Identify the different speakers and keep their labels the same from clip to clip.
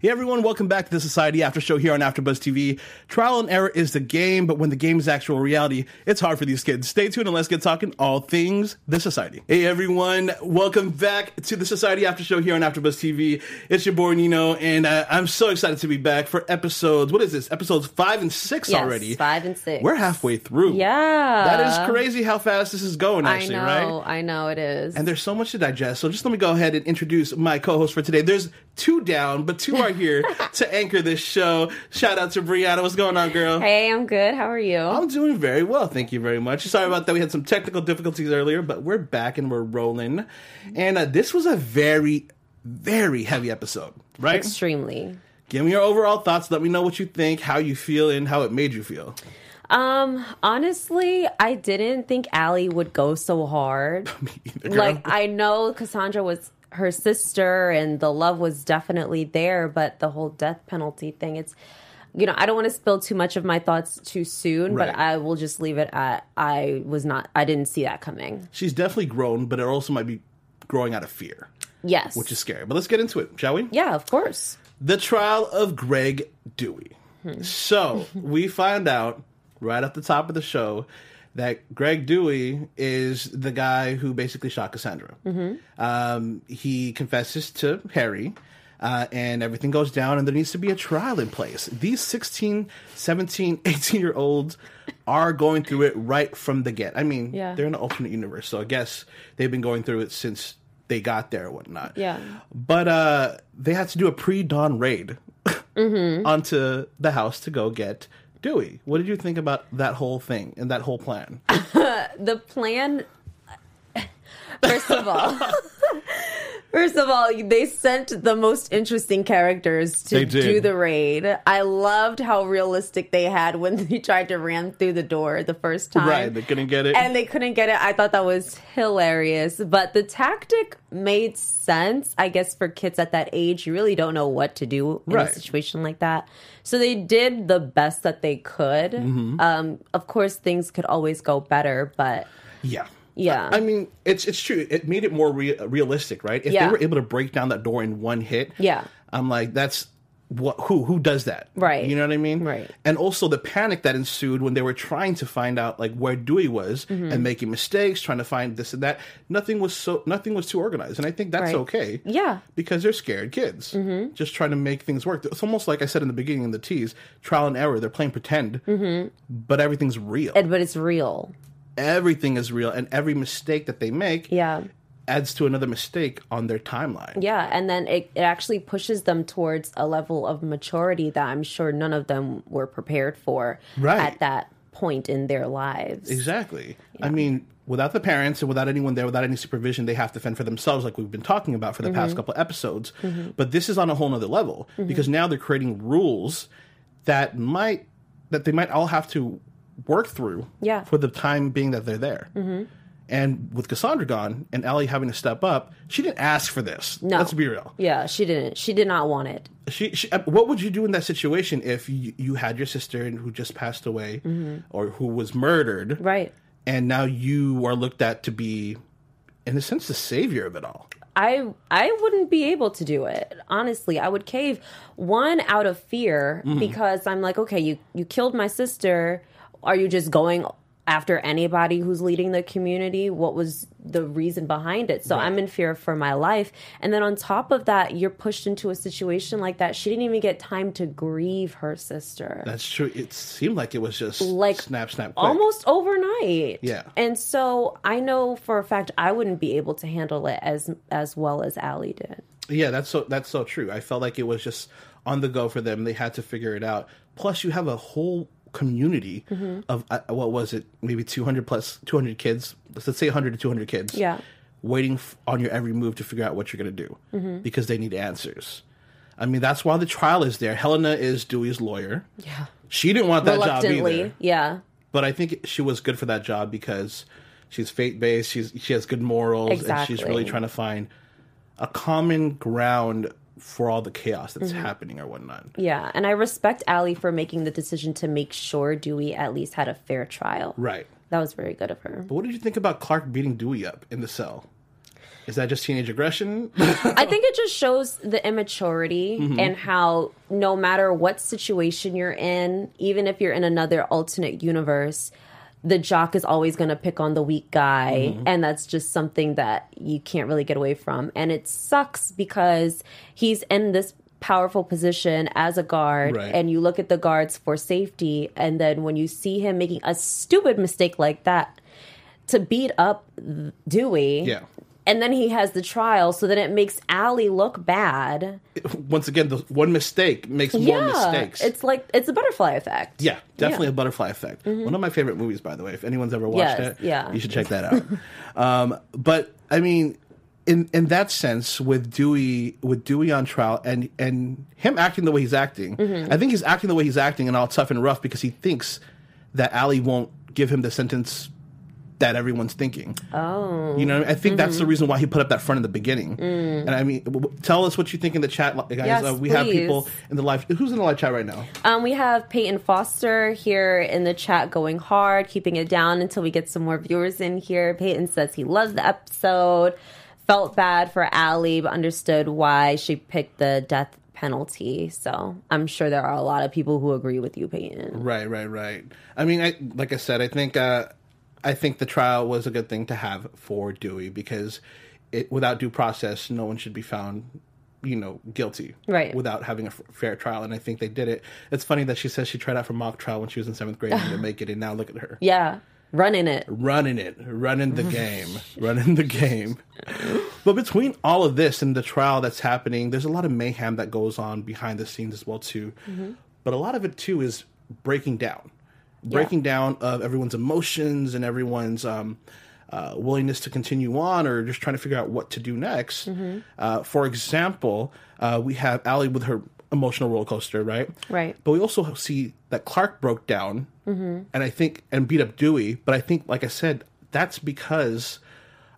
Speaker 1: Hey everyone, welcome back to the Society After Show here on AfterBuzz TV. Trial and error is the game, but when the game is actual reality, it's hard for these kids. Stay tuned and let's get talking all things the Society. Hey everyone, welcome back to the Society After Show here on AfterBuzz TV. It's your boy Nino, and uh, I'm so excited to be back for episodes. What is this? Episodes five and six
Speaker 2: Yes,
Speaker 1: already.
Speaker 2: five and six.
Speaker 1: We're halfway through.
Speaker 2: Yeah.
Speaker 1: that is crazy how fast this is going. Actually,
Speaker 2: I know,
Speaker 1: right?
Speaker 2: I know it is.
Speaker 1: And there's so much to digest. So just let me go ahead and introduce my co-host for today. There's two down, but two are here to anchor this show. Shout out to Brianna. What's going on, girl?
Speaker 2: hey, I'm good. How are you?
Speaker 1: I'm doing very well, thank you very much. Sorry about that. We had some technical difficulties earlier, but we're back and we're rolling. And uh, this was a very, very heavy episode, right?
Speaker 2: Extremely.
Speaker 1: Give me your overall thoughts. Let me know what you think, how you feel, and how it made you feel.
Speaker 2: Um, honestly, I didn't think Allie would go so hard.
Speaker 1: Either,
Speaker 2: like I know Cassandra was her sister and the love was definitely there, but the whole death penalty thing, it's you know, I don't want to spill too much of my thoughts too soon,
Speaker 1: Right.
Speaker 2: but I will just leave it at I was not I didn't see that coming.
Speaker 1: She's definitely grown, but it also might be growing out of fear,
Speaker 2: Yes.
Speaker 1: which is scary. But let's get into it, shall we?
Speaker 2: Yeah, of course.
Speaker 1: The trial of Greg Dewey. Hmm. So we find out right at the top of the show that Greg Dewey is the guy who basically shot Cassandra. Um, he confesses to Harry. Uh, and everything goes down, and there needs to be a trial in place. These 16, 17, 18 year olds are going through it right from the get. I mean,
Speaker 2: Yeah.
Speaker 1: they're in an alternate universe, so I guess they've been going through it since they got there or whatnot.
Speaker 2: Yeah.
Speaker 1: But uh, they had to do a pre-dawn raid onto the house to go get Dewey. What did you think about that whole thing and that whole plan?
Speaker 2: the plan first of all first of all they sent the most interesting characters to do the raid i loved how realistic they had when they tried to ram through the door the first time
Speaker 1: right, they couldn't get it.
Speaker 2: and they couldn't get it. I thought that was hilarious. But the tactic made sense, I guess, for kids at that age. You really don't know what to do in
Speaker 1: Right.
Speaker 2: a situation like that. So they did the best that they could.
Speaker 1: Mm-hmm.
Speaker 2: Um, of course, things could always go better, but
Speaker 1: yeah.
Speaker 2: Yeah.
Speaker 1: I mean, it's it's true. It made it more rea- realistic, right? If
Speaker 2: Yeah.
Speaker 1: they were able to break down that door in one hit,
Speaker 2: Yeah.
Speaker 1: I'm like, that's what who who does that,
Speaker 2: Right.
Speaker 1: You know what I mean,
Speaker 2: Right.
Speaker 1: And also the panic that ensued when they were trying to find out like where Dewey was
Speaker 2: Mm-hmm.
Speaker 1: and making mistakes, trying to find this and that. Nothing was so nothing was too organized, and I think that's
Speaker 2: Right.
Speaker 1: okay.
Speaker 2: Yeah.
Speaker 1: because they're scared kids, mm-hmm. just trying to make things work. It's almost like I said in the beginning in the tease, trial and error. They're playing pretend,
Speaker 2: Mm-hmm.
Speaker 1: but everything's real.
Speaker 2: And- but it's real.
Speaker 1: Everything is real, and every mistake that they make
Speaker 2: Yeah.
Speaker 1: adds to another mistake on their timeline.
Speaker 2: Yeah. And then it, it actually pushes them towards a level of maturity that I'm sure none of them were prepared for
Speaker 1: Right.
Speaker 2: at that point in their lives.
Speaker 1: Exactly. I mean, without the parents and without anyone there, without any supervision, they have to fend for themselves, like we've been talking about for the
Speaker 2: Mm-hmm.
Speaker 1: past couple episodes. But this is on a whole nother level because now they're creating rules that might that they might all have to work through
Speaker 2: Yeah.
Speaker 1: for the time being that they're there. Mm-hmm. And with Cassandra gone and Ellie having to step up, she didn't ask for this.
Speaker 2: No.
Speaker 1: Let's be real.
Speaker 2: Yeah, she didn't. She did not want it.
Speaker 1: She, she, uh, what would you do in that situation if you, you had your sister who just passed away or who was murdered?
Speaker 2: Mm-hmm. Right.
Speaker 1: and now you are looked at to be in a sense the savior of it all
Speaker 2: I I wouldn't be able to do it. Honestly, I would cave one out of fear
Speaker 1: Mm-hmm.
Speaker 2: because I'm like, okay, you you killed my sister. Are you just going after anybody who's leading the community? What was the reason behind it? So I'm in fear for my life. And then on top of that, you're pushed into a situation like that. She didn't even get time to grieve her sister.
Speaker 1: that's true it seemed like it was just
Speaker 2: Like,
Speaker 1: snap snap quick.
Speaker 2: almost overnight.
Speaker 1: Yeah.
Speaker 2: And so I know for a fact I wouldn't be able to handle it as as well as Allie did.
Speaker 1: yeah that's so that's so true i felt like it was just on the go for them they had to figure it out plus you have a whole community
Speaker 2: Mm-hmm.
Speaker 1: of uh, what was it maybe 200 plus 200 kids let's say 100 to 200 kids
Speaker 2: Yeah.
Speaker 1: waiting f- on your every move to figure out what you're going to do
Speaker 2: Mm-hmm.
Speaker 1: because they need answers i mean that's why the trial is there helena is dewey's lawyer
Speaker 2: Yeah.
Speaker 1: she didn't want that job either
Speaker 2: Yeah.
Speaker 1: but I think she was good for that job because she's faith based. She's she has good morals, and she's really trying to find a common ground for all the chaos that's
Speaker 2: Mm-hmm.
Speaker 1: happening or whatnot.
Speaker 2: Yeah. And I respect Allie for making the decision to make sure Dewey at least had a fair trial.
Speaker 1: Right.
Speaker 2: That was very good of her.
Speaker 1: But what did you think about Clark beating Dewey up in the cell? Is that just teenage aggression?
Speaker 2: I think it just shows the immaturity
Speaker 1: Mm-hmm.
Speaker 2: and how no matter what situation you're in, even if you're in another alternate universe, the jock is always going to pick on the weak guy.
Speaker 1: Mm-hmm.
Speaker 2: And that's just something that you can't really get away from. And it sucks because he's in this powerful position as a guard
Speaker 1: Right.
Speaker 2: and you look at the guards for safety and then when you see him making a stupid mistake like that to beat up Dewey
Speaker 1: yeah.
Speaker 2: And then he has the trial, so then it makes Allie look bad.
Speaker 1: Once again, the one mistake makes more mistakes.
Speaker 2: it's like it's a butterfly effect.
Speaker 1: Yeah, definitely
Speaker 2: Yeah.
Speaker 1: a butterfly effect. One of my favorite movies, by the way. If anyone's ever watched
Speaker 2: Yes,
Speaker 1: it,
Speaker 2: yeah.
Speaker 1: you should check that out. um, but I mean, in in that sense, with Dewey with Dewey on trial and and him acting the way he's acting,
Speaker 2: Mm-hmm.
Speaker 1: I think he's acting the way he's acting and all tough and rough because he thinks that Allie won't give him the sentence that everyone's thinking.
Speaker 2: Oh,
Speaker 1: You know, I think that's
Speaker 2: Mm-hmm.
Speaker 1: the reason why he put up that front in the beginning. And I mean, w- tell us what you think in the chat, guys.
Speaker 2: Mm. Yes,
Speaker 1: uh, we have people in the live. Who's in the live chat right now?
Speaker 2: um, we have Peyton Foster here in the chat going hard, keeping it down until we get some more viewers in here. Peyton says he loves the episode, felt bad for Allie, but understood why she picked the death penalty. So I'm sure there are a lot of people who agree with you, Peyton.
Speaker 1: Right, right, right. I mean, I, like I said, I think uh, I think the trial was a good thing to have for Dewey because it, without due process, no one should be found, you know, guilty.
Speaker 2: Right.
Speaker 1: Without having a f- fair trial, and I think they did it. It's funny that she says she tried out for mock trial when she was in seventh grade and didn't make it, and now look at her.
Speaker 2: Yeah, running it.
Speaker 1: running it, running the game, running the game. But between all of this and the trial that's happening, there's a lot of mayhem that goes on behind the scenes as well too. Mm-hmm. But a lot of it too is breaking down, breaking down of everyone's emotions and everyone's um, uh, willingness to continue on or just trying to figure out what to do next. Uh, for example, uh, we have Allie with her emotional roller coaster, right?
Speaker 2: Right.
Speaker 1: But we also see that Clark broke down, and I think and beat up Dewey. But I think, like I said, that's because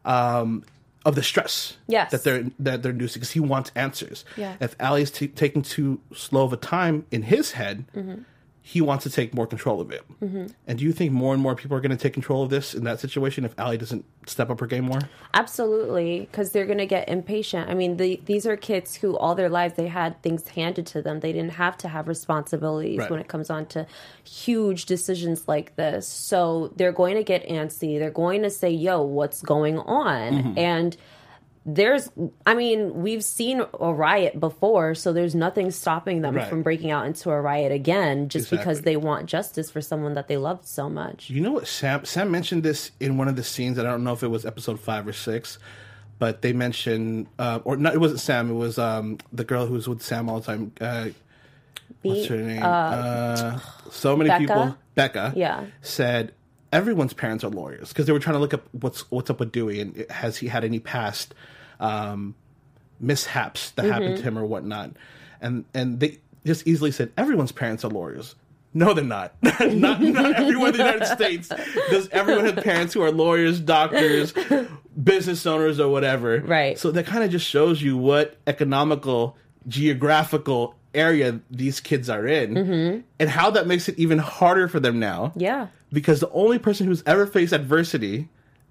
Speaker 1: um, of the stress
Speaker 2: Yes.
Speaker 1: that they're that they're inducing. Because he wants answers.
Speaker 2: Yeah.
Speaker 1: If Allie's t- taking too slow of a time in his head,
Speaker 2: Mm-hmm.
Speaker 1: He wants to take more control of it. And do you think more and more people are going to take control of this in that situation if Allie doesn't step up her game more?
Speaker 2: Absolutely, because they're going to get impatient. I mean, the, these are kids who all their lives they had things handed to them. They didn't have to have responsibilities
Speaker 1: Right.
Speaker 2: when it comes on to huge decisions like this. So they're going to get antsy. They're going to say, "Yo, what's going on?"
Speaker 1: Mm-hmm.
Speaker 2: And there's, I mean, we've seen a riot before, so there's nothing stopping them
Speaker 1: Right.
Speaker 2: from breaking out into a riot again, just because they want justice for someone that they loved so much.
Speaker 1: You know what Sam Sam mentioned this in one of the scenes. I don't know if it was episode five or six, but they mentioned uh, or not. It wasn't Sam. It was um, the girl who was with Sam all the time. Uh, what's her name? Uh, so many
Speaker 2: Becca?
Speaker 1: people. Becca.
Speaker 2: Yeah.
Speaker 1: Said everyone's parents are lawyers because they were trying to look up what's what's up with Dewey and has he had any past um, mishaps that happened to him or whatnot, and and they just easily said everyone's parents are lawyers. No, they're not. not. Not everyone in the United States does. Everyone have parents who are lawyers, doctors, business owners, or whatever.
Speaker 2: Right.
Speaker 1: So that kind of just shows you what economical, geographical area these kids are in, and how that makes it even harder for them now
Speaker 2: Yeah.
Speaker 1: Because the only person who's ever faced adversity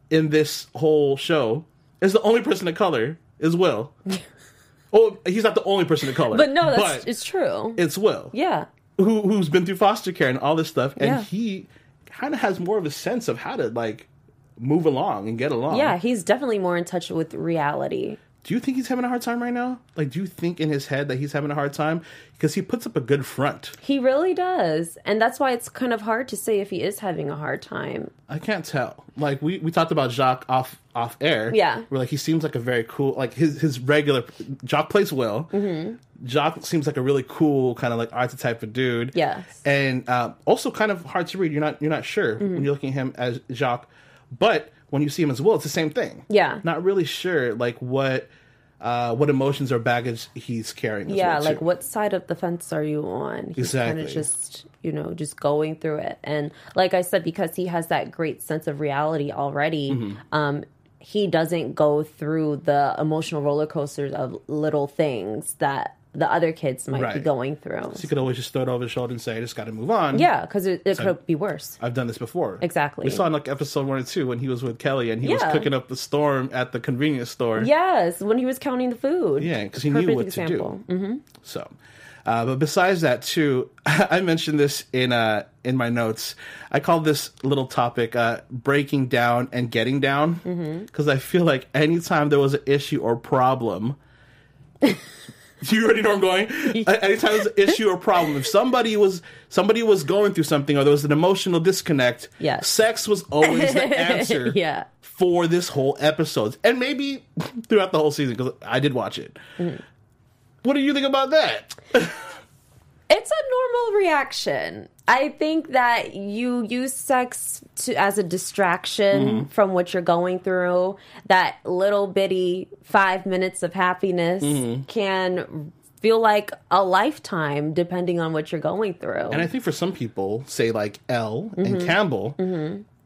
Speaker 1: in this whole show is the only person of color is Will. oh, he's not the only person of color,
Speaker 2: But no, that's
Speaker 1: but
Speaker 2: it's true.
Speaker 1: it's Will
Speaker 2: yeah.
Speaker 1: who who's been through foster care and all this stuff, and
Speaker 2: Yeah.
Speaker 1: he kind of has more of a sense of how to like move along and get along.
Speaker 2: Yeah, he's definitely more in touch with reality.
Speaker 1: Do you think he's having a hard time right now? Like, do you think in his head that he's having a hard time because he puts up a good front?
Speaker 2: He really does. And that's why it's kind of hard to say if he is having a hard time.
Speaker 1: I can't tell. Like we, we talked about Jacques off off air.
Speaker 2: Yeah.
Speaker 1: Where like he seems like a very cool like his his regular Jacques plays well. Mm-hmm. Jacques seems like a really cool kind of like archetype of dude.
Speaker 2: Yes.
Speaker 1: And uh, also kind of hard to read. You're not you're not sure
Speaker 2: Mm-hmm.
Speaker 1: when you're looking at him as Jacques, but when you see him as Will, it's the same thing.
Speaker 2: Yeah.
Speaker 1: Not really sure like what uh, what emotions or baggage he's carrying.
Speaker 2: Yeah,
Speaker 1: well,
Speaker 2: like what side of the fence are you on? He's kind
Speaker 1: Exactly.
Speaker 2: of just, you know, just going through it. And like I said, because he has that great sense of reality already,
Speaker 1: Mm-hmm.
Speaker 2: um, he doesn't go through the emotional roller coasters of little things that the other kids might be going through.
Speaker 1: So You could always just throw it over his shoulder and say, "I just got to move on."
Speaker 2: Yeah, because it, it could be worse.
Speaker 1: I've done this before.
Speaker 2: Exactly.
Speaker 1: We saw in like episode one or two when he was with Kelly and he was cooking up the storm at the convenience store.
Speaker 2: Yes, when he was counting the food.
Speaker 1: Yeah, because he knew
Speaker 2: Perfect
Speaker 1: what
Speaker 2: example.
Speaker 1: to do. So, uh, but besides that, too, I mentioned this in uh, in my notes. I call this little topic uh, "breaking down and getting down" because I feel like anytime there was an issue or problem. You already know I'm going. Anytime there's an issue or problem, if somebody was somebody was going through something or there was an emotional disconnect,
Speaker 2: Yes.
Speaker 1: sex was always the answer
Speaker 2: Yeah.
Speaker 1: for this whole episode, and maybe throughout the whole season because I did watch it. Mm. What do you think about that?
Speaker 2: It's a normal reaction. I think that you use sex to as a distraction
Speaker 1: Mm-hmm.
Speaker 2: from what you're going through. That little bitty five minutes of happiness
Speaker 1: Mm-hmm.
Speaker 2: can feel like a lifetime depending on what you're going through.
Speaker 1: And I think for some people, say like Elle
Speaker 2: Mm-hmm.
Speaker 1: and Campbell,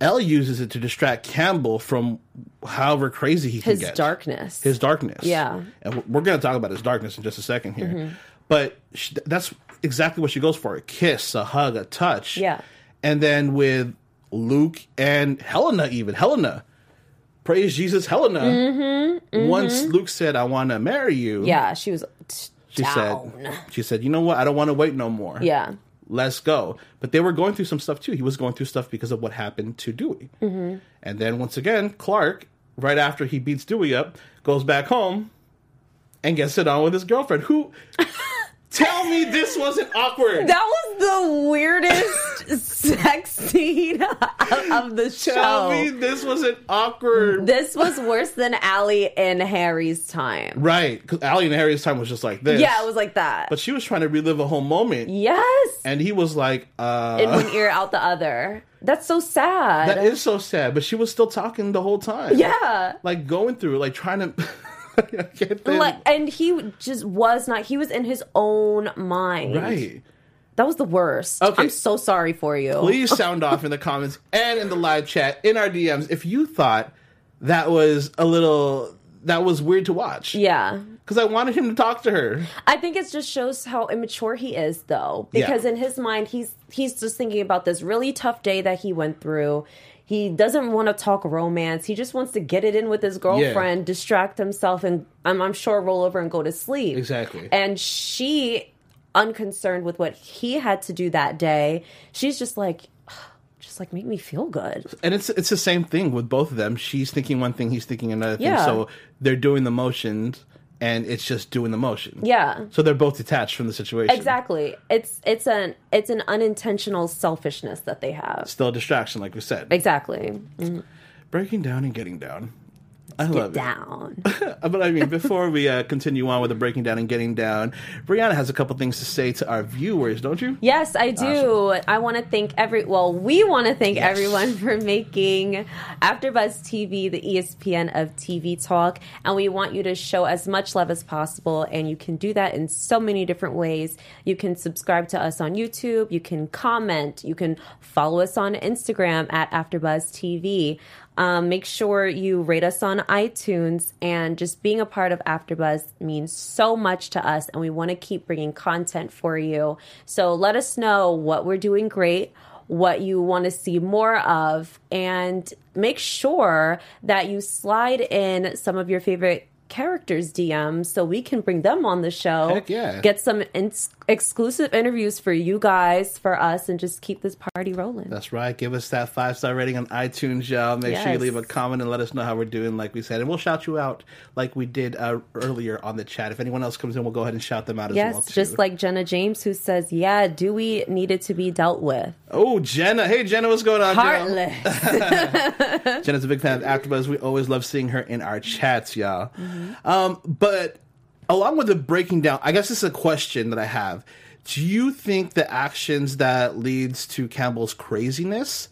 Speaker 1: Elle uses it to distract Campbell from however crazy he
Speaker 2: His
Speaker 1: can get.
Speaker 2: darkness.
Speaker 1: His darkness.
Speaker 2: Yeah.
Speaker 1: And we're- we're going to talk about his darkness in just a second here. But that's exactly what she goes for a kiss, a hug, a touch.
Speaker 2: Yeah.
Speaker 1: And then with Luke and Helena, even Helena. Praise Jesus, Helena. Once Luke said, I want to marry you,
Speaker 2: Mm-hmm, yeah, she was
Speaker 1: she
Speaker 2: down.
Speaker 1: said, she said, you know what? I don't want to wait no more
Speaker 2: yeah.
Speaker 1: let's go. But they were going through some stuff too. He was going through stuff because of what happened to Dewey. Mm-hmm. And then once again, Clark, right after he beats Dewey up, goes back home and gets it on with his girlfriend. Who? Tell me this wasn't awkward.
Speaker 2: That was the weirdest sex scene of, the show.
Speaker 1: tell me this wasn't awkward.
Speaker 2: This was worse than Allie and Harry's time.
Speaker 1: right? Because Allie and Harry's time was just like this.
Speaker 2: Yeah, it was like that.
Speaker 1: But she was trying to relive a whole moment,
Speaker 2: yes.
Speaker 1: and he was like, uh,
Speaker 2: In one ear, out the other. That's so sad.
Speaker 1: "That is so sad." But she was still talking the whole time.
Speaker 2: yeah.
Speaker 1: like going through, like trying to. I can't think.
Speaker 2: Like, and he just was not. He was in his own mind.
Speaker 1: right.
Speaker 2: That was the worst.
Speaker 1: Okay.
Speaker 2: I'm so sorry for you.
Speaker 1: Please sound off in the comments and in the live chat in our DMs if you thought that was a little that was weird to watch.
Speaker 2: Yeah.
Speaker 1: Because I wanted him to talk to her.
Speaker 2: I think it just shows how immature he is, though,
Speaker 1: Yeah.
Speaker 2: because in his mind, he's he's just thinking about this really tough day that he went through. He doesn't want to talk romance. He just wants to get it in with his girlfriend, distract himself, and I'm, I'm sure roll over and go to sleep.
Speaker 1: Exactly.
Speaker 2: And she, unconcerned with what he had to do that day, she's just like, just like make me feel good.
Speaker 1: And it's it's the same thing with both of them. She's thinking one thing, he's thinking another thing.
Speaker 2: Yeah.
Speaker 1: So they're doing the motions and it's just doing the motion.
Speaker 2: Yeah.
Speaker 1: So they're both detached from the situation.
Speaker 2: Exactly. It's it's an it's an unintentional selfishness that they have.
Speaker 1: Still a distraction, like we said.
Speaker 2: Exactly. Mm-hmm.
Speaker 1: Breaking down and getting down. I love it.
Speaker 2: Down.
Speaker 1: But I mean, before we uh, continue on with the breaking down and getting down, Brianna has a couple things to say to our viewers, don't you?
Speaker 2: Yes, I do. I want to thank every well, we want to thank
Speaker 1: Yes.
Speaker 2: everyone for making AfterBuzz TV the ESPN of TV talk, and we want you to show as much love as possible. And you can do that in so many different ways. You can subscribe to us on YouTube. You can comment. You can follow us on Instagram at AfterBuzz TV. Um, make sure you rate us on iTunes, and just being a part of AfterBuzz means so much to us, and we want to keep bringing content for you. So let us know what we're doing great, what you want to see more of, and make sure that you slide in some of your favorite characters DMs so we can bring them on the show.
Speaker 1: Heck yeah.
Speaker 2: Get some in- exclusive interviews for you guys, for us, and just keep this party rolling.
Speaker 1: That's right. Give us that five star rating on iTunes, y'all. Make sure you leave a comment and let us know how we're doing, like we said. And we'll shout you out like we did uh, earlier on the chat. If anyone else comes in, we'll go ahead and shout them out as
Speaker 2: Yes,
Speaker 1: well. Too.
Speaker 2: just like Jenna James, who says, "Yeah, Dewey needed to be dealt with."
Speaker 1: Oh, Jenna. Hey, Jenna, what's going on?
Speaker 2: Heartless.
Speaker 1: Jenna's a big fan of AfterBuzz. We always love seeing her in our chats, y'all.
Speaker 2: Mm-hmm.
Speaker 1: Um, but along with the breaking down, I guess this is a question that I have. Do you think the actions that leads to Campbell's craziness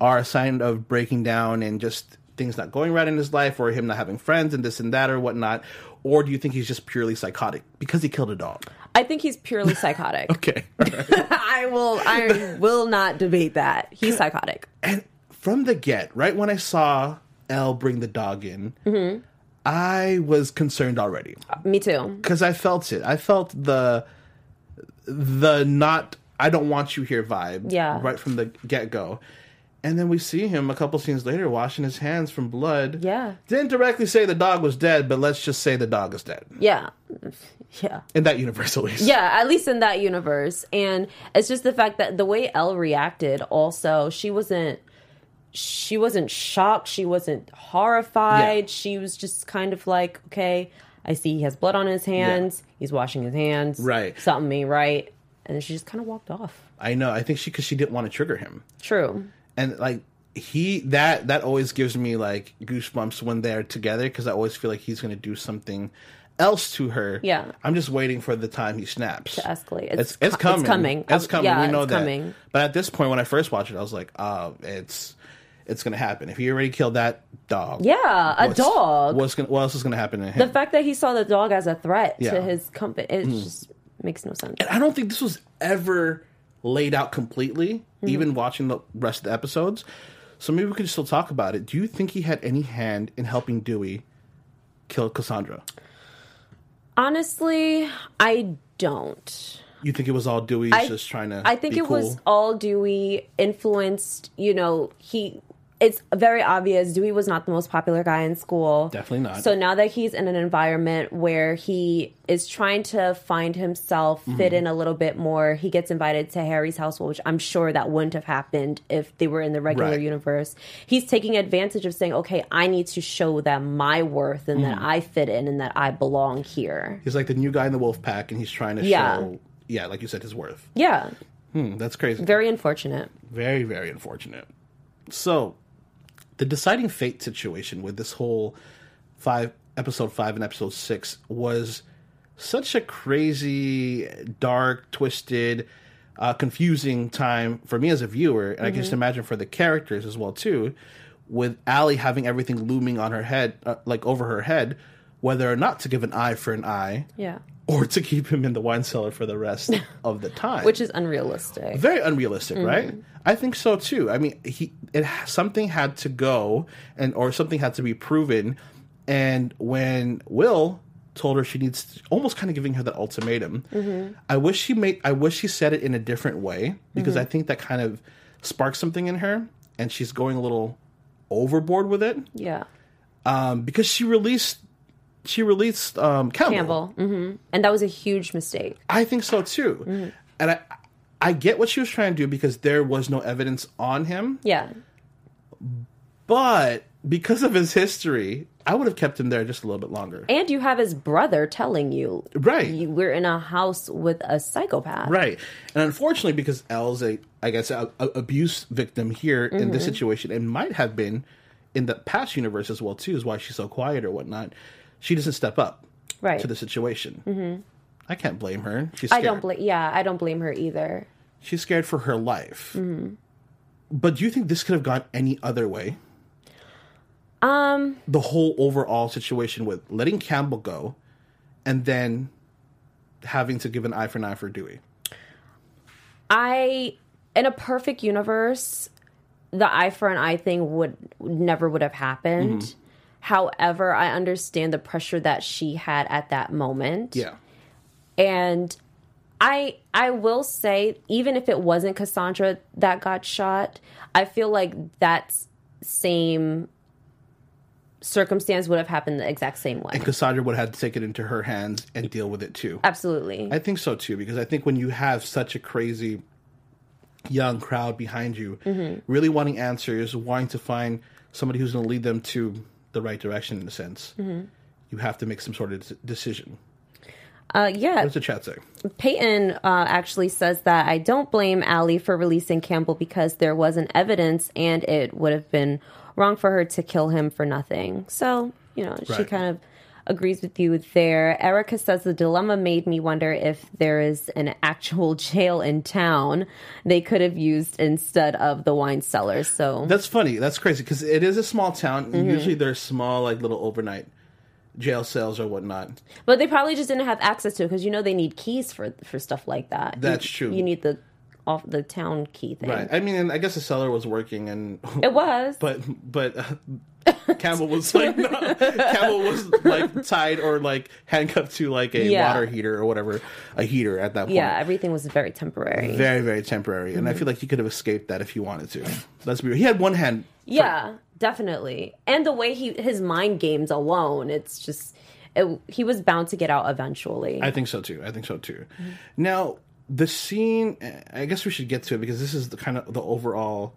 Speaker 1: are a sign of breaking down and just things not going right in his life, or him not having friends and this and that or whatnot? Or do you think he's just purely psychotic because he killed a dog?
Speaker 2: I think he's purely psychotic.
Speaker 1: Okay.
Speaker 2: I will. I will not debate that. He's psychotic.
Speaker 1: and from the get, right when I saw Elle bring the dog in, I was concerned already
Speaker 2: Me too.
Speaker 1: because I felt it. I felt the the not I don't want you here vibe.
Speaker 2: Yeah.
Speaker 1: Right from the get go. And then we see him a couple scenes later washing his hands from blood.
Speaker 2: Yeah.
Speaker 1: Didn't directly say the dog was dead, but let's just say the dog is dead.
Speaker 2: Yeah. Yeah.
Speaker 1: In that universe, at least.
Speaker 2: Yeah, at least in that universe. And it's just the fact that the way Elle reacted also, she wasn't she wasn't shocked, she wasn't horrified.
Speaker 1: Yeah.
Speaker 2: She was just kind of like, okay, I see he has blood on his hands. He's washing his hands.
Speaker 1: Right.
Speaker 2: Something me right. And then she just kind of walked off.
Speaker 1: I know. I think she because she didn't want to trigger him.
Speaker 2: True.
Speaker 1: and like he that that always gives me like goosebumps when they're together because I always feel like he's going to do something else to her.
Speaker 2: Yeah.
Speaker 1: I'm just waiting for the time he snaps.
Speaker 2: Escalate.
Speaker 1: It's it's coming.
Speaker 2: It's coming.
Speaker 1: It's coming.
Speaker 2: Yeah,
Speaker 1: we know
Speaker 2: it's
Speaker 1: that.
Speaker 2: coming.
Speaker 1: But at this point, when I first watched it, I was like, oh, it's it's going to happen. If he already killed that dog,
Speaker 2: Yeah, a dog.
Speaker 1: What's gonna, what else is going to happen to him?
Speaker 2: the fact that he saw the dog as a threat
Speaker 1: Yeah. Mm.
Speaker 2: to his company, it just makes no sense.
Speaker 1: and I don't think this was ever laid out completely,
Speaker 2: Mm-hmm.
Speaker 1: even watching the rest of the episodes. So maybe we could still talk about it. Do you think he had any hand in helping Dewey kill Cassandra?
Speaker 2: Honestly, I don't.
Speaker 1: You think it was all Dewey
Speaker 2: I-
Speaker 1: just trying to?
Speaker 2: I think it
Speaker 1: cool?
Speaker 2: was all Dewey influenced. You know, he. It's very obvious Dewey was not the most popular guy in school.
Speaker 1: Definitely not.
Speaker 2: So now that he's in an environment where he is trying to find himself,
Speaker 1: Mm-hmm.
Speaker 2: fit in a little bit more, he gets invited to Harry's household, which I'm sure that wouldn't have happened if they were in the regular
Speaker 1: Right.
Speaker 2: universe. He's taking advantage of saying, "Okay, I need to show them my worth and
Speaker 1: Mm.
Speaker 2: that I fit in and that I belong here."
Speaker 1: He's like the new guy in the wolf pack, and he's trying to
Speaker 2: Yeah.
Speaker 1: show, yeah, like you said, his worth.
Speaker 2: Yeah,
Speaker 1: Hmm, that's crazy.
Speaker 2: very unfortunate.
Speaker 1: Very, very unfortunate. So, the deciding fate situation with this whole five episode five and episode six was such a crazy, dark, twisted, uh, confusing time for me as a viewer, and I can just imagine for the characters as well too. With Allie having everything looming on her head, uh, like over her head, whether or not to give an eye for an eye,
Speaker 2: Yeah,
Speaker 1: or to keep him in the wine cellar for the rest of the time,
Speaker 2: which is unrealistic.
Speaker 1: very unrealistic, right? Mm-hmm. I think so too. I mean, he it something had to go, and or something had to be proven. And when Will told her she needs, almost kind of giving her that ultimatum, mm-hmm. I wish she made. I wish she said it in a different way because mm-hmm. I think that kind of sparked something in her, and she's going a little overboard with it
Speaker 2: Yeah,
Speaker 1: um, because she released. She released um, Campbell.
Speaker 2: Campbell, hmm and that was a huge mistake.
Speaker 1: I think so too. And I I get what she was trying to do because there was no evidence on him,
Speaker 2: Yeah,
Speaker 1: but because of his history, I would have kept him there just a little bit longer.
Speaker 2: and you have his brother telling you,
Speaker 1: Right.
Speaker 2: you, we're in a house with a psychopath.
Speaker 1: Right. And unfortunately because Elle's a I guess a, a abuse victim here in this situation and might have been in the past universe as well too is why she's so quiet or whatnot. She doesn't step up
Speaker 2: Right.
Speaker 1: to the situation. Mm-hmm. I can't blame her. She's
Speaker 2: I
Speaker 1: scared.
Speaker 2: don't blame. Yeah, I don't blame her either.
Speaker 1: She's scared for her life.
Speaker 2: Mm-hmm.
Speaker 1: But do you think this could have gone any other way?
Speaker 2: Um,
Speaker 1: the whole overall situation with letting Campbell go and then having to give an eye for an eye for Dewey.
Speaker 2: I in a perfect universe, the eye for an eye thing would never would have happened.
Speaker 1: Mm-hmm.
Speaker 2: However, I understand the pressure that she had at that moment.
Speaker 1: Yeah.
Speaker 2: And I I will say even if it wasn't Cassandra that got shot, I feel like that same circumstance would have happened the exact same way.
Speaker 1: And Cassandra would have had to take it into her hands and deal with it too.
Speaker 2: Absolutely.
Speaker 1: I think so too, because I think when you have such a crazy young crowd behind you, mm-hmm. really wanting answers, wanting to find somebody who's going to lead them to the right direction in a sense, you have to make some sort of decision.
Speaker 2: uh yeah.
Speaker 1: What does the chat say?
Speaker 2: Peyton uh, actually says that I don't blame Allie for releasing Campbell because there wasn't evidence and it would have been wrong for her to kill him for nothing. So, you know, she
Speaker 1: Right.
Speaker 2: kind of agrees with you there. Erica says the dilemma made me wonder if there is an actual jail in town they could have used instead of the wine cellar. So,
Speaker 1: That's funny. That's crazy because it is a small town. And usually there's small, like little overnight jail cells or whatnot.
Speaker 2: but they probably just didn't have access to it because you know they need keys for for stuff like that.
Speaker 1: That's
Speaker 2: You-
Speaker 1: true.
Speaker 2: You need the off the town key thing.
Speaker 1: Right. I mean, and I guess the cellar was working, and
Speaker 2: It was.
Speaker 1: but but uh, Campbell was like no, Campbell was like tied or like handcuffed to like a
Speaker 2: Yeah.
Speaker 1: water heater or whatever, a heater at that point.
Speaker 2: yeah, everything was very temporary.
Speaker 1: Very very temporary, and I
Speaker 2: Mm-hmm.
Speaker 1: feel like he could have escaped that if he wanted to. Let's be real. He had one hand.
Speaker 2: yeah, definitely. And the way he his mind games alone, it's just it, he was bound to get out eventually.
Speaker 1: I think so too. I think so too.
Speaker 2: Mm-hmm.
Speaker 1: Now the scene. I guess we should get to it because this is the kind of the overall.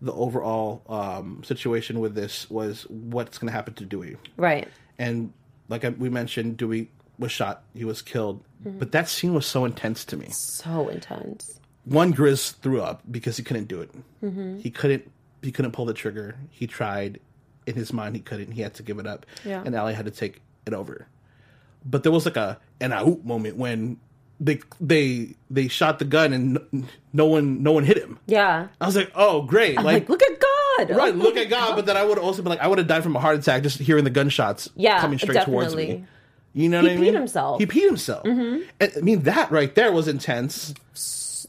Speaker 1: The overall um, situation with this was what's going to happen to Dewey.
Speaker 2: right.
Speaker 1: and like I- we mentioned, Dewey was shot. He was killed.
Speaker 2: Mm-hmm.
Speaker 1: But that scene was so intense to me.
Speaker 2: So intense.
Speaker 1: One Grizz threw up because he couldn't do it.
Speaker 2: Mm-hmm.
Speaker 1: He couldn't. He couldn't pull the trigger. He tried. In his mind, he couldn't. He had to give it up.
Speaker 2: Yeah.
Speaker 1: And Allie had to take it over. But there was like a an out moment when they they they shot the gun and no, one no one hit him.
Speaker 2: Yeah.
Speaker 1: I was like, oh great,
Speaker 2: Like,
Speaker 1: like.
Speaker 2: look at God.
Speaker 1: Right, look at God, but then I would also be like, I would have died from a heart attack just hearing the gunshots
Speaker 2: Yeah,
Speaker 1: coming straight towards me. You know
Speaker 2: He
Speaker 1: what I
Speaker 2: peed himself.
Speaker 1: He peed himself. And, I mean, that right there was intense.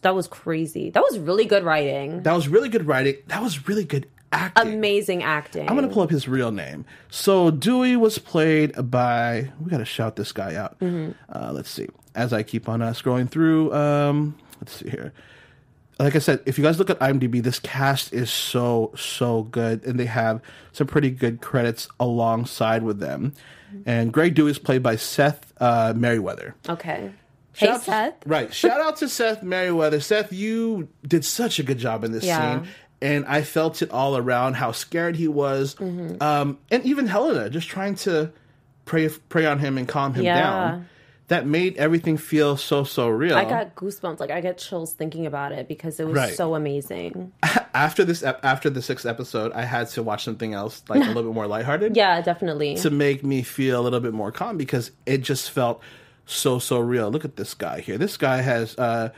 Speaker 2: That was crazy. That was really good writing.
Speaker 1: That was really good writing. That was really good acting.
Speaker 2: Amazing acting.
Speaker 1: I'm gonna pull up his real name. So Dewey was played by. We gotta shout this guy out.
Speaker 2: Mm-hmm.
Speaker 1: Uh, let's see. As I keep on uh, scrolling through, um, let's see here. Like I said, if you guys look at IMDb, this cast is so so good, and they have some pretty good credits alongside with them. And Greg Dewey is played by Seth uh, Meriwether.
Speaker 2: Okay. Hey,
Speaker 1: Shout out to-
Speaker 2: Seth.
Speaker 1: right. Shout out to Seth Meriwether. Seth, you did such a good job in this
Speaker 2: Yeah.
Speaker 1: scene. And I felt it all around how scared he was.
Speaker 2: Mm-hmm.
Speaker 1: Um, and even Helena just trying to pray pray on him and calm him
Speaker 2: Yeah.
Speaker 1: down. That made everything feel so, so real.
Speaker 2: I got goosebumps. Like I get chills thinking about it because it was
Speaker 1: Right.
Speaker 2: so amazing.
Speaker 1: after this after the sixth episode, I had to watch something else like a little bit more lighthearted.
Speaker 2: Yeah, definitely.
Speaker 1: to make me feel a little bit more calm because it just felt so so real. Look at this guy here. This guy has uh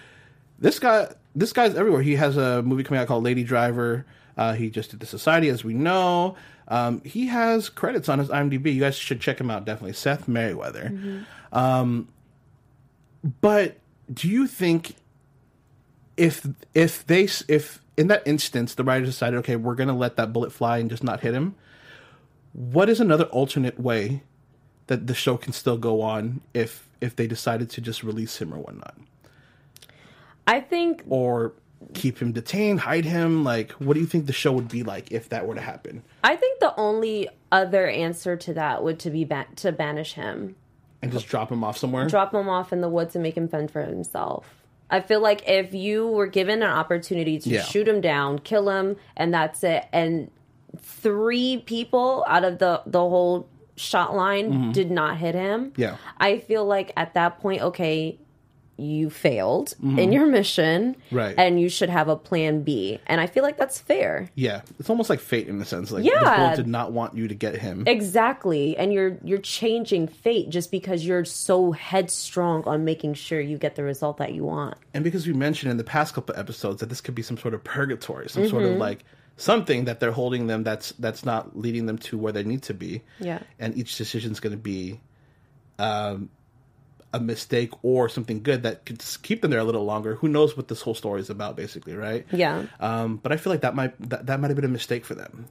Speaker 1: this guy this guy's everywhere. He has a movie coming out called Lady Driver. Uh, he just did the Society, as we know. Um, he has credits on his IMDb. You guys should check him out. Definitely, Seth Meriwether. Um, but do you think if if they if in that instance the writers decided, okay, we're going to let that bullet fly and just not hit him? what is another alternate way that the show can still go on if if they decided to just release him or whatnot
Speaker 2: I think
Speaker 1: or keep him detained hide him like what do you think the show would be like if that were to happen
Speaker 2: I think the only other answer to that would to be ban- to banish him,
Speaker 1: and just drop him off somewhere
Speaker 2: drop him off in the woods and make him fend for himself. I feel like if you were given an opportunity to
Speaker 1: Yeah.
Speaker 2: shoot him down, kill him, and that's it, and three people out of the the whole shot line did not hit him.
Speaker 1: Mm-hmm. Yeah.
Speaker 2: I feel like at that point, okay, you failed in your mission,
Speaker 1: Mm-hmm. Right.
Speaker 2: And you should have a plan B, and I feel like that's fair.
Speaker 1: yeah it's almost like fate in a sense like
Speaker 2: Yeah.
Speaker 1: did not want you to get him
Speaker 2: Exactly. And you're you're changing fate just because you're so headstrong on making sure you get the result that you want.
Speaker 1: and because we mentioned in the past couple episodes that this could be some sort of purgatory some sort
Speaker 2: Mm-hmm.
Speaker 1: of like something that they're holding them that's that's not leading them to where they need to be
Speaker 2: Yeah.
Speaker 1: and each decision is going to be um, a mistake or something good that could keep them there a little longer who knows what this whole story is about basically right
Speaker 2: Yeah.
Speaker 1: um, but i feel like that might that, that might have been a mistake for them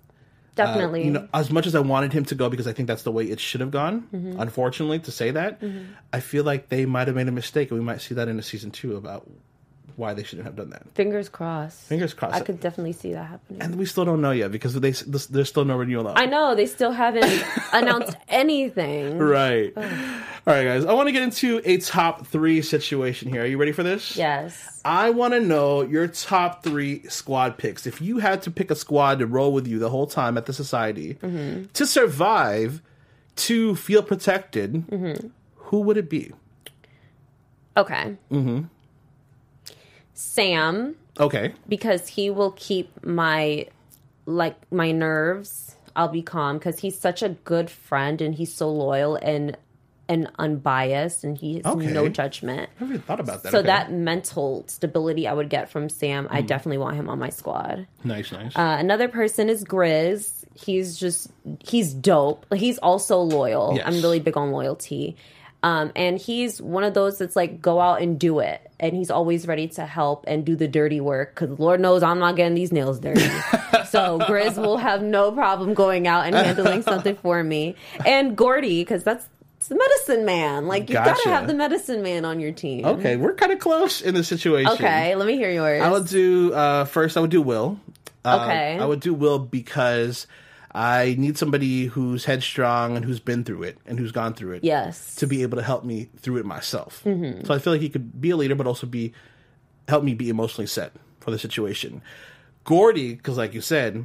Speaker 1: Uh,
Speaker 2: Definitely.
Speaker 1: you know as much as i wanted him to go because i think that's the way it should have gone
Speaker 2: Mm-hmm.
Speaker 1: unfortunately to say that i feel like they might have made a mistake and we might see that in a season two about why they shouldn't have done that
Speaker 2: Fingers crossed.
Speaker 1: Fingers crossed.
Speaker 2: I could definitely see that happening.
Speaker 1: and we still don't know yet because they there's still no renewal
Speaker 2: I know they still haven't announced anything.
Speaker 1: Right. All right, guys. I want to get into a top three situation here. Are you ready for this?
Speaker 2: Yes.
Speaker 1: I want to know your top three squad picks. If you had to pick a squad to roll with you the whole time at the society to survive, to feel protected, who would it be?
Speaker 2: Okay. Mm-hmm. Sam,
Speaker 1: Okay.
Speaker 2: because he will keep my like my nerves. I'll be calm because he's such a good friend and he's so loyal and and unbiased and he has
Speaker 1: Okay.
Speaker 2: no judgment.
Speaker 1: I haven't even thought about that.
Speaker 2: So
Speaker 1: Okay.
Speaker 2: that mental stability I would get from Sam, I definitely want him on my squad.
Speaker 1: nice, nice.
Speaker 2: Uh, another person is Grizz. He's just he's dope. He's also loyal.
Speaker 1: Yes.
Speaker 2: I'm really big on loyalty. Um, and he's one of those that's like, go out and do it. And he's always ready to help and do the dirty work because Lord knows I'm not getting these nails dirty. so Grizz will have no problem going out and handling something for me. And Gordie, because that's it's the medicine man. Like, you
Speaker 1: Gotcha.
Speaker 2: gotta have the medicine man on your team.
Speaker 1: Okay, we're kind of close in the situation.
Speaker 2: Okay, let me hear yours.
Speaker 1: I would do uh, first. I would do Will. Uh,
Speaker 2: Okay.
Speaker 1: I would do Will because I need somebody who's headstrong and who's been through it and who's gone through it.
Speaker 2: yes.
Speaker 1: To be able to help me through it myself.
Speaker 2: Mm-hmm.
Speaker 1: So I feel like he could be a leader, but also be help me be emotionally set for the situation. Gordie, because like you said,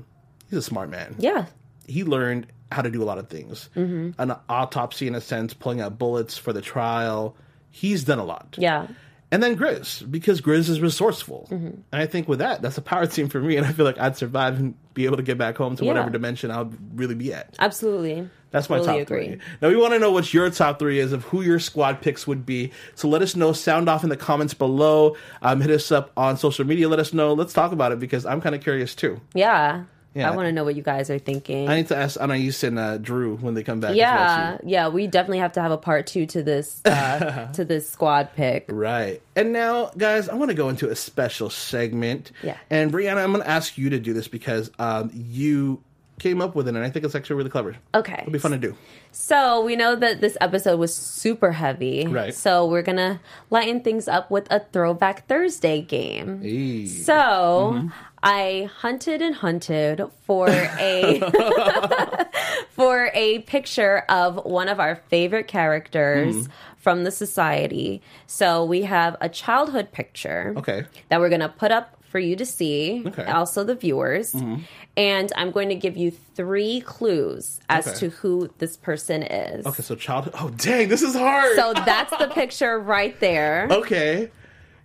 Speaker 1: he's a smart man.
Speaker 2: yeah.
Speaker 1: He learned how to do a lot of things.
Speaker 2: Mm-hmm.
Speaker 1: An autopsy, in a sense, pulling out bullets for the trial. He's done a lot.
Speaker 2: Yeah.
Speaker 1: And then Grizz, because Grizz is resourceful.
Speaker 2: Mm-hmm.
Speaker 1: And I think with that, that's a power team for me. And I feel like I'd survive and be able to get back home to
Speaker 2: Yeah.
Speaker 1: whatever dimension I'll really be at.
Speaker 2: Absolutely.
Speaker 1: That's my
Speaker 2: Totally
Speaker 1: top
Speaker 2: agree.
Speaker 1: three. Now we want to know what your top three is of who your squad picks would be. So let us know. Sound off in the comments below. Um, hit us up on social media. Let us know. Let's talk about it because I'm kind of curious too.
Speaker 2: Yeah.
Speaker 1: Yeah.
Speaker 2: I want to know what you guys are thinking.
Speaker 1: I need to ask Anais and uh, Drew when they come back. as well,
Speaker 2: yeah, yeah, we definitely have to have a part two to this uh, to this squad pick.
Speaker 1: Right. And now, guys, I want to go into a special segment.
Speaker 2: Yeah.
Speaker 1: And Brianna, I'm going to ask you to do this because um, you came up with it, and I think it's actually really clever.
Speaker 2: Okay.
Speaker 1: It'll be fun to do.
Speaker 2: So we know that this episode was super heavy.
Speaker 1: Right.
Speaker 2: So we're gonna lighten things up with a Throwback Thursday game.
Speaker 1: Hey.
Speaker 2: So I hunted and hunted for a for a picture of one of our favorite characters hmm. from the society. So we have a childhood picture
Speaker 1: Okay.
Speaker 2: that we're going to put up for you to see,
Speaker 1: Okay.
Speaker 2: also the viewers. Mm-hmm. And I'm going to give you three clues as
Speaker 1: Okay.
Speaker 2: to who this person is.
Speaker 1: Okay, so childhood. Oh, dang, this is hard.
Speaker 2: So that's the picture right there.
Speaker 1: okay.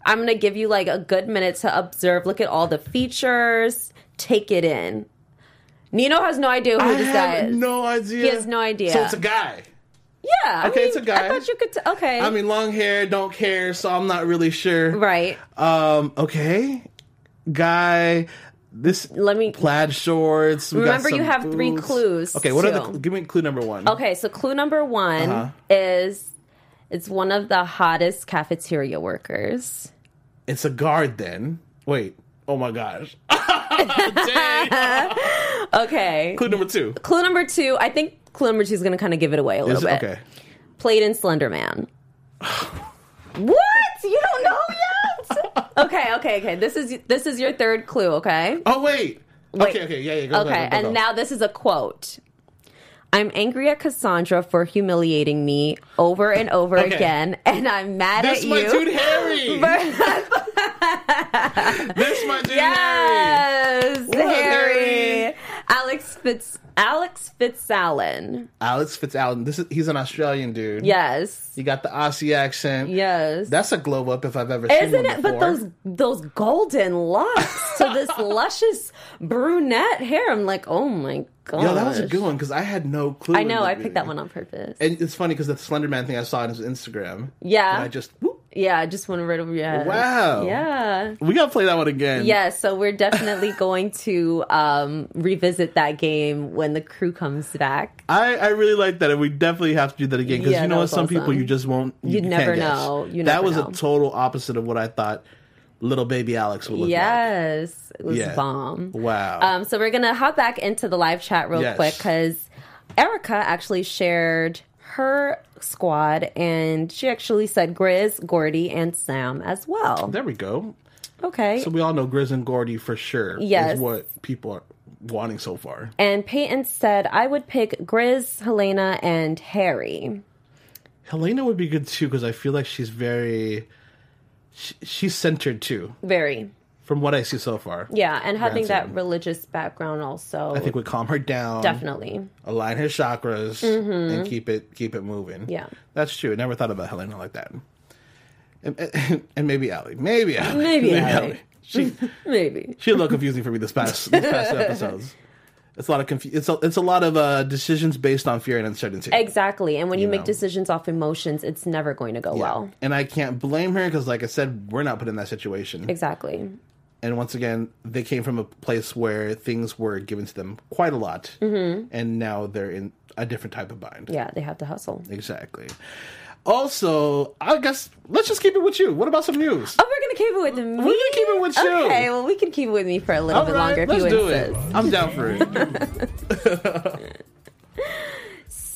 Speaker 2: I'm going to give you like a good minute to observe, look at all the features, take it in. Nino has no idea who
Speaker 1: I
Speaker 2: this guy is.
Speaker 1: no idea.
Speaker 2: He has no idea.
Speaker 1: So it's a guy.
Speaker 2: yeah. I
Speaker 1: Okay,
Speaker 2: mean,
Speaker 1: it's a guy.
Speaker 2: I thought you could. T- okay.
Speaker 1: I mean, long hair, don't care, so I'm not really sure.
Speaker 2: right.
Speaker 1: Um. Okay. Guy. This
Speaker 2: Let me.
Speaker 1: plaid shorts. we got
Speaker 2: Remember, you
Speaker 1: some
Speaker 2: have three clues,
Speaker 1: Okay, what are the? Give me clue number one.
Speaker 2: Okay, so clue number one
Speaker 1: Uh-huh.
Speaker 2: is it's one of the hottest cafeteria workers.
Speaker 1: It's a guard then. Wait. Oh my gosh.
Speaker 2: Okay.
Speaker 1: Clue number two.
Speaker 2: Clue number two, I think clue number two is going to kind of give it away a little
Speaker 1: Is
Speaker 2: bit.
Speaker 1: Okay.
Speaker 2: Played in Slender Man. what? You don't know yet? okay, okay, okay. This is this is your third clue. Okay.
Speaker 1: Oh wait.
Speaker 2: Wait.
Speaker 1: Okay. Okay. Yeah. Yeah. Go, go,
Speaker 2: Okay,
Speaker 1: go, go,
Speaker 2: and now this is a quote. I'm angry at Cassandra for humiliating me over and over
Speaker 1: Okay.
Speaker 2: again, and I'm mad
Speaker 1: This
Speaker 2: at
Speaker 1: is my
Speaker 2: you.
Speaker 1: dude Harry. this my dude Harry.
Speaker 2: Yes, Harry. Alex Fitz Alex Fitzalan.
Speaker 1: Alex Fitzalan. This is he's an Australian dude.
Speaker 2: Yes.
Speaker 1: He got the Aussie accent.
Speaker 2: Yes.
Speaker 1: That's a glow up if I've ever seen
Speaker 2: Isn't
Speaker 1: one
Speaker 2: it?
Speaker 1: before.
Speaker 2: But those those golden locks to this luscious brunette hair. I'm like, oh my god.
Speaker 1: Yo, that was a good one because I had no clue.
Speaker 2: I know. I picked that one on purpose.
Speaker 1: And it's funny because the Slender Man thing I saw on his Instagram.
Speaker 2: Yeah.
Speaker 1: And I just whoop,
Speaker 2: yeah, I just went right over your head.
Speaker 1: wow.
Speaker 2: Yeah.
Speaker 1: We gotta play that one again.
Speaker 2: Yeah, so we're definitely going to um, revisit that game when the crew comes back.
Speaker 1: I, I really like that, and we definitely have to do that again because
Speaker 2: Yeah,
Speaker 1: you know what? Some people you just won't. You
Speaker 2: You'd never know. You
Speaker 1: that was
Speaker 2: know.
Speaker 1: a total opposite of what I thought little baby Alex would look
Speaker 2: Yes, it was
Speaker 1: Yeah.
Speaker 2: bomb.
Speaker 1: Wow.
Speaker 2: Um, so we're gonna hop back into the live chat real
Speaker 1: Yes.
Speaker 2: quick because Erica actually shared her squad and she actually said Grizz, Gordie, and Sam as well.
Speaker 1: there we go.
Speaker 2: Okay.
Speaker 1: So we all know Grizz and Gordie for sure.
Speaker 2: Yes.
Speaker 1: Is what people are wanting so far.
Speaker 2: and Peyton said I would pick Grizz, Helena, and Harry.
Speaker 1: Helena would be good too because I feel like she's very. She, she's centered too,
Speaker 2: Very.
Speaker 1: From what I see so far.
Speaker 2: Yeah, and having that religious background also.
Speaker 1: I think would calm her down.
Speaker 2: definitely.
Speaker 1: align her chakras and keep it keep it moving.
Speaker 2: Mm-hmm. Yeah.
Speaker 1: that's true. I never thought about Helena like that. And, and, and maybe Allie, maybe Allie,
Speaker 2: Maybe Allie.
Speaker 1: She
Speaker 2: Maybe.
Speaker 1: she a little confusing for me this past this past episodes. It's a lot of confu- It's a, it's a lot of uh, decisions based on fear and uncertainty.
Speaker 2: Exactly. And when you,
Speaker 1: You
Speaker 2: make
Speaker 1: know.
Speaker 2: decisions off emotions, it's never going to go
Speaker 1: Yeah.
Speaker 2: well.
Speaker 1: And I can't blame her because, like I said, we're not put in that situation.
Speaker 2: Exactly.
Speaker 1: And once again, they came from a place where things were given to them quite a lot, mm-hmm. and now they're in a different type of bind.
Speaker 2: Yeah, they have to hustle.
Speaker 1: Exactly. Also, I guess let's just keep it with you. What about some news?
Speaker 2: Oh, we're gonna keep it with me.
Speaker 1: We're gonna keep it with you.
Speaker 2: Okay, well, we can keep it with me for a little
Speaker 1: All
Speaker 2: bit
Speaker 1: right,
Speaker 2: longer if
Speaker 1: let's
Speaker 2: you
Speaker 1: do
Speaker 2: insist.
Speaker 1: it. I'm down for it.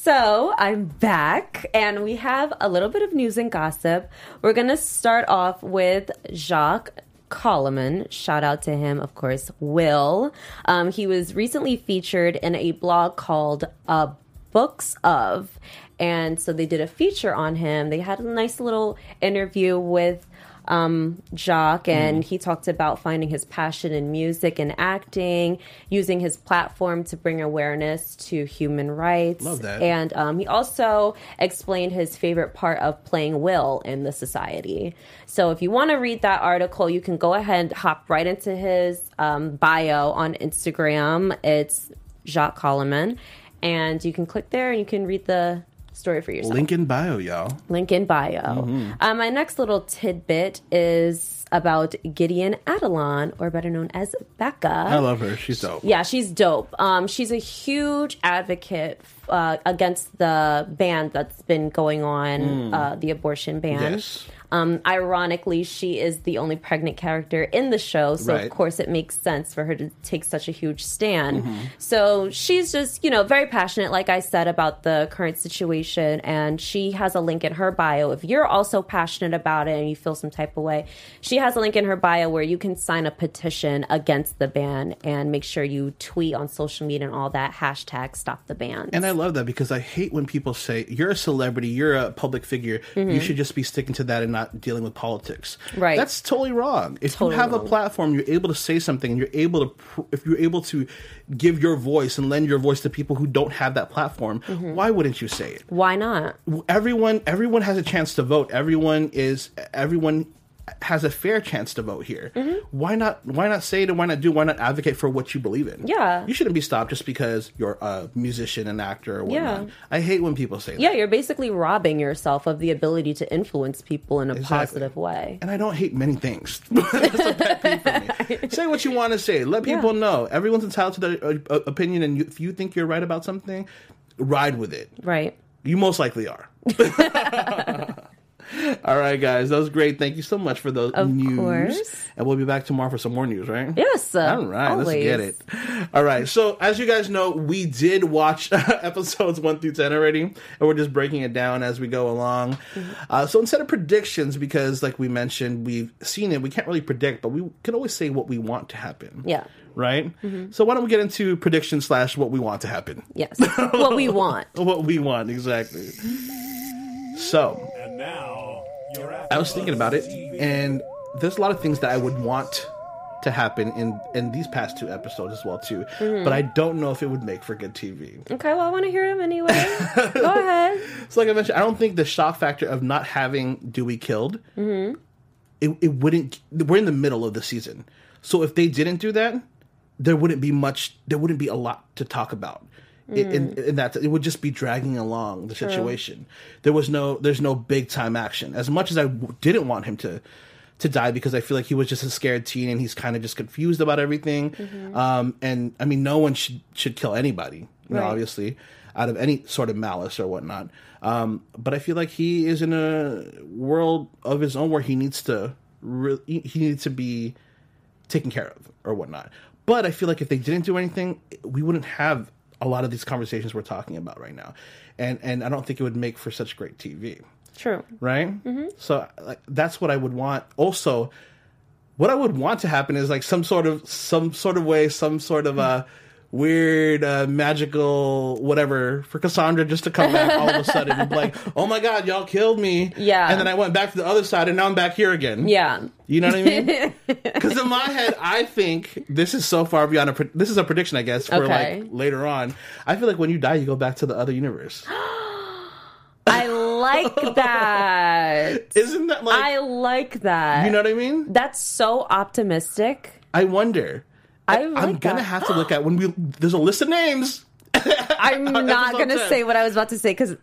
Speaker 2: So I'm back, and we have a little bit of news and gossip. We're gonna start off with Jacques Colimon. Shout out to him, of course. Will. Um, he was recently featured in a blog called uh, Books of, and so they did a feature on him. They had a nice little interview with um, Jacques, and he talked about finding his passion in music and acting, using his platform to bring awareness to human rights.
Speaker 1: Love that.
Speaker 2: And um, he also explained his favorite part of playing Will in the society. So if you want to read that article, you can go ahead and hop right into his um, bio on Instagram. It's Jacques Colimon. And you can click there and you can read the story for yourself.
Speaker 1: Link in bio, y'all.
Speaker 2: Link in bio.
Speaker 1: Mm-hmm.
Speaker 2: Uh, my next little tidbit is about Gideon Adlon, or better known as Becca.
Speaker 1: I love her. She's dope.
Speaker 2: Yeah, she's dope. Um, she's a huge advocate uh, against the ban that's been going on, uh, the abortion ban.
Speaker 1: Mm. Yes.
Speaker 2: Um, ironically, she is the only pregnant character in the show, so
Speaker 1: Right.
Speaker 2: of course it makes sense for her to take such a huge stand.
Speaker 1: Mm-hmm.
Speaker 2: So she's just, you know, very passionate, like I said, about the current situation, and she has a link in her bio. If you're also passionate about it and you feel some type of way, she has a link in her bio where you can sign a petition against the ban and make sure you tweet on social media and all that hashtag stop the ban.
Speaker 1: And I love that because I hate when people say you're a celebrity, you're a public figure, you should just be sticking to that and not dealing with politics.
Speaker 2: Right.
Speaker 1: That's totally wrong. If
Speaker 2: Totally
Speaker 1: you have a platform, you're able to say something, and you're able to, pr- if you're able to give your voice and lend your voice to people who don't have that platform,
Speaker 2: Mm-hmm.
Speaker 1: why wouldn't you say it?
Speaker 2: Why not?
Speaker 1: everyone everyone has a chance to vote everyone is everyone has a fair chance to vote here
Speaker 2: Mm-hmm.
Speaker 1: why not why not say it and why not do why not advocate for what you believe in
Speaker 2: Yeah.
Speaker 1: you shouldn't be stopped just because you're a musician and actor or whatnot
Speaker 2: Yeah.
Speaker 1: i hate when people say that
Speaker 2: Yeah, you're basically robbing yourself of the ability to influence people in a
Speaker 1: Exactly.
Speaker 2: positive way.
Speaker 1: and I don't hate many things. That's a pet for me. Say what you want to say. Let people
Speaker 2: Yeah.
Speaker 1: know. Everyone's entitled to their uh, uh, opinion, and you, if you think you're right about something, ride with it.
Speaker 2: Right.
Speaker 1: You most likely are. All right, guys, that was great. Thank you so much for those
Speaker 2: Of
Speaker 1: news.
Speaker 2: course.
Speaker 1: And we'll be back tomorrow for some more news, right?
Speaker 2: Yes. uh,
Speaker 1: All right, let's get it. All right, so as you guys know, we did watch episodes one through ten already, and we're just breaking it down as we go along.
Speaker 2: Mm-hmm.
Speaker 1: Uh, so instead of predictions, because like we mentioned, we've seen it, we can't really predict, but we can always say what we want to happen.
Speaker 2: Yeah.
Speaker 1: Right. So why don't we get into prediction slash what we want to happen?
Speaker 2: Yes. what we want.
Speaker 1: What we want exactly. So
Speaker 3: And now, you're
Speaker 1: I was thinking about it, and there's a lot of things that I would want to happen in in these past two episodes as well too. But mm-hmm. I don't know if it would make for good TV.
Speaker 2: Okay, well, I want to hear them anyway. Go ahead.
Speaker 1: So like I mentioned, I don't think the shock factor of not having Dewey killed, mm-hmm. it it wouldn't. We're in the middle of the season, so if they didn't do that, there wouldn't be much. There wouldn't be a lot to talk about. In, in, in that it would just be dragging along the situation. There was no, there's no big time action. As much as I w- didn't want him to, to die because I feel like he was just a scared teen and he's kind of just confused about everything. Um, and I mean, no one should should kill anybody. You know, obviously, out of any sort of malice or whatnot. Um, but I feel like he is in a world of his own where he needs to re- he he needs to be taken care of or whatnot. But I feel like if they didn't do anything, we wouldn't have a lot of these conversations we're talking about right now, and and I don't think it would make for such great TV,
Speaker 2: True.
Speaker 1: right? So like that's what I would want. Also, what I would want to happen is like some sort of some sort of way, some sort of uh weird uh, magical whatever for Cassandra just to come back all of a sudden and be like, oh my god, y'all killed me,
Speaker 2: Yeah.
Speaker 1: and then I went back to the other side and now I'm back here again,
Speaker 2: Yeah.
Speaker 1: you know what I mean? Because in my head, I think this is so far beyond a. Pre- this is a prediction, I guess, for
Speaker 2: Okay.
Speaker 1: like later on. I feel like when you die, you go back to the other universe.
Speaker 2: I like that.
Speaker 1: Isn't that like
Speaker 2: I like that.
Speaker 1: you know what I mean?
Speaker 2: That's so optimistic.
Speaker 1: I wonder.
Speaker 2: I
Speaker 1: I'm gonna
Speaker 2: that.
Speaker 1: have to look at when we. There's a list of names.
Speaker 2: I'm not going to
Speaker 1: 10.
Speaker 2: say what I was about to say because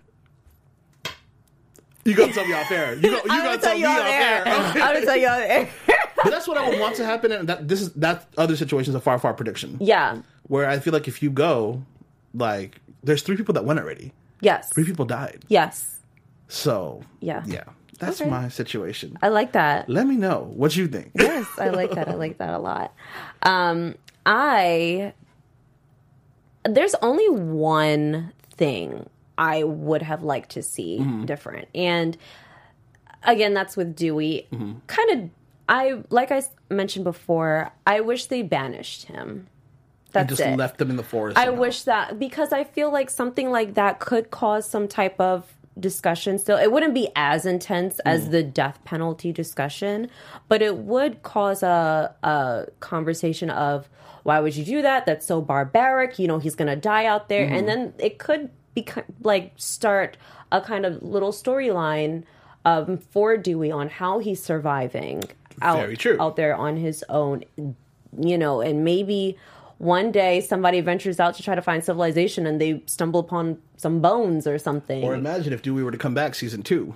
Speaker 1: You gonna tell me off air. You, go, you gotta
Speaker 2: to
Speaker 1: tell
Speaker 2: tell
Speaker 1: me off
Speaker 2: air.
Speaker 1: air.
Speaker 2: I'm to tell you on air.
Speaker 1: but that's what I would want to happen. And that this is that other situation is a far, far prediction.
Speaker 2: yeah.
Speaker 1: Where I feel like if you go, like, there's three people that went already.
Speaker 2: Yes.
Speaker 1: Three people died.
Speaker 2: Yes.
Speaker 1: So
Speaker 2: Yeah.
Speaker 1: yeah, that's
Speaker 2: Okay.
Speaker 1: my situation.
Speaker 2: I like that.
Speaker 1: Let me know what you think.
Speaker 2: Yes, I like that. I like that a lot. Um, I there's only one thing I would have liked to see
Speaker 1: Mm-hmm.
Speaker 2: different, and again, that's with Dewey.
Speaker 1: Mm-hmm.
Speaker 2: Kind of, I like I mentioned before. I wish they banished him. That's
Speaker 1: just
Speaker 2: it.
Speaker 1: left them in the forest.
Speaker 2: I wish that because I feel like something like that could cause some type of discussion still. It wouldn't be as intense as
Speaker 1: Mm.
Speaker 2: the death penalty discussion, but it would cause a a conversation of why would you do that? That's so barbaric. You know, he's going to die out there.
Speaker 1: Mm.
Speaker 2: And then it could be like start a kind of little storyline um, for Dewey on how he's surviving out, out there on his own you know, and maybe one day somebody ventures out to try to find civilization and they stumble upon some bones or something.
Speaker 1: Or imagine if Dewey were to come back season two.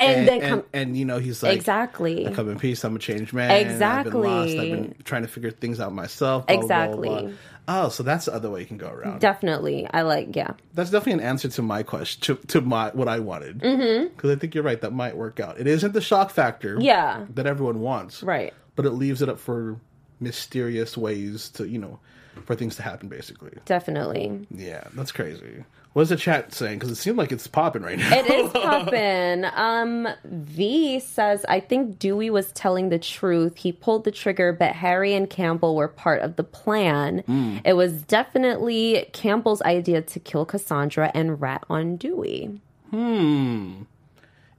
Speaker 2: and,
Speaker 1: And,
Speaker 2: then
Speaker 1: and,
Speaker 2: come
Speaker 1: and, you know he's like
Speaker 2: exactly.
Speaker 1: I come in peace. I'm a changed man. I've been lost. I've been trying to figure things out myself. blah, blah, blah, blah.
Speaker 2: Exactly.
Speaker 1: Oh, so that's the other way you can go around.
Speaker 2: Definitely. I like yeah.
Speaker 1: that's definitely an answer to my question, to, to my what I wanted. Because mm-hmm. I think you're right. That might work out. It isn't the shock factor.
Speaker 2: Yeah.
Speaker 1: That everyone wants.
Speaker 2: Right.
Speaker 1: But it leaves it up for mysterious ways to you know for things to happen. Basically.
Speaker 2: Definitely.
Speaker 1: Yeah, that's crazy. What's the chat saying? Because it seemed like it's popping right now.
Speaker 2: It is popping Um, V says, I think Dewey was telling the truth. He pulled the trigger, but Harry and Campbell were part of the plan. It was definitely Campbell's idea to kill Cassandra and rat on Dewey. Hmm.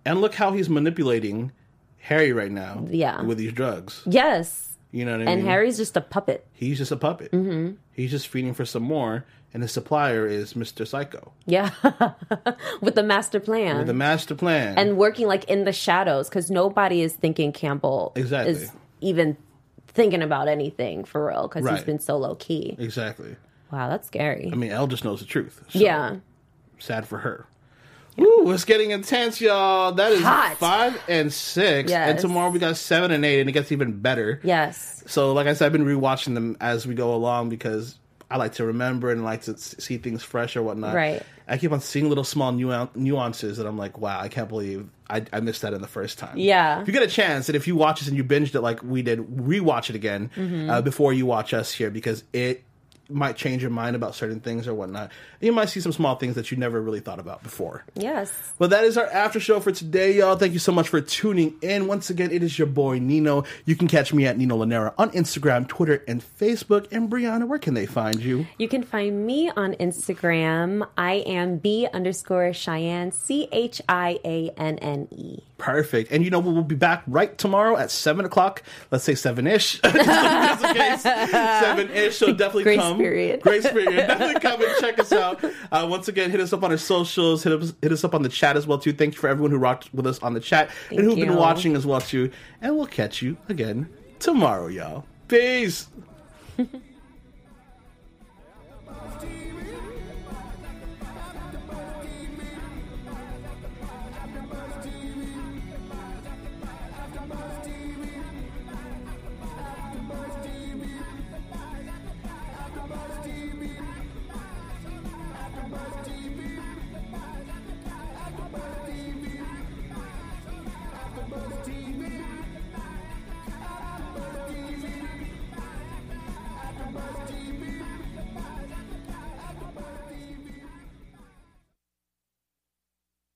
Speaker 1: And look how he's manipulating Harry right now.
Speaker 2: Yeah.
Speaker 1: With these drugs.
Speaker 2: Yes.
Speaker 1: You know what I
Speaker 2: And
Speaker 1: mean?
Speaker 2: Harry's just a puppet.
Speaker 1: He's just a puppet. Mm-hmm. He's just feeding for some more, and his supplier is Mr. Psycho.
Speaker 2: Yeah. With the master plan.
Speaker 1: The master plan.
Speaker 2: and working like in the shadows because nobody is thinking Campbell
Speaker 1: Exactly.
Speaker 2: is even thinking about anything for real because he's been so low key.
Speaker 1: exactly.
Speaker 2: Wow, that's scary.
Speaker 1: I mean, Elle just knows the truth. So
Speaker 2: yeah.
Speaker 1: Sad for her. Ooh, it's getting intense, y'all. That is
Speaker 2: Hot.
Speaker 1: five and six. And tomorrow we got seven and eight, and it gets even better.
Speaker 2: Yes.
Speaker 1: So, like I said, I've been rewatching them as we go along because I like to remember and like to see things fresh or whatnot.
Speaker 2: Right.
Speaker 1: I keep on seeing little small nuan- nuances that I'm like, wow, I can't believe I, I missed that in the first time.
Speaker 2: Yeah.
Speaker 1: If you get a chance, and if you watch this and you binged it like we did, rewatch it again
Speaker 2: Mm-hmm.
Speaker 1: uh, before you watch us here because it might change your mind about certain things or whatnot. You might see some small things that you never really thought about before.
Speaker 2: Yes.
Speaker 1: Well, that is our after show for today, y'all. Thank you so much for tuning in. Once again, it is your boy Nino. You can catch me at Nino Lanera on Instagram, Twitter, and Facebook. And Brianna, where can they find you?
Speaker 2: You can find me on Instagram. I am B underscore Cheyenne, C H I A N N E.
Speaker 1: Perfect. And you know, we'll be back right tomorrow at 7 o'clock. Let's say 7 ish. Just in case. 7 ish. So definitely
Speaker 2: Grace
Speaker 1: come.
Speaker 2: period.
Speaker 1: Grace period. Definitely come and check us out. Uh, once again, hit us up on our socials. Hit us, hit us up on the chat as well, too. Thank you for everyone who rocked with us on the chat and who've been watching as well, too. And we'll catch you again tomorrow, y'all. Peace.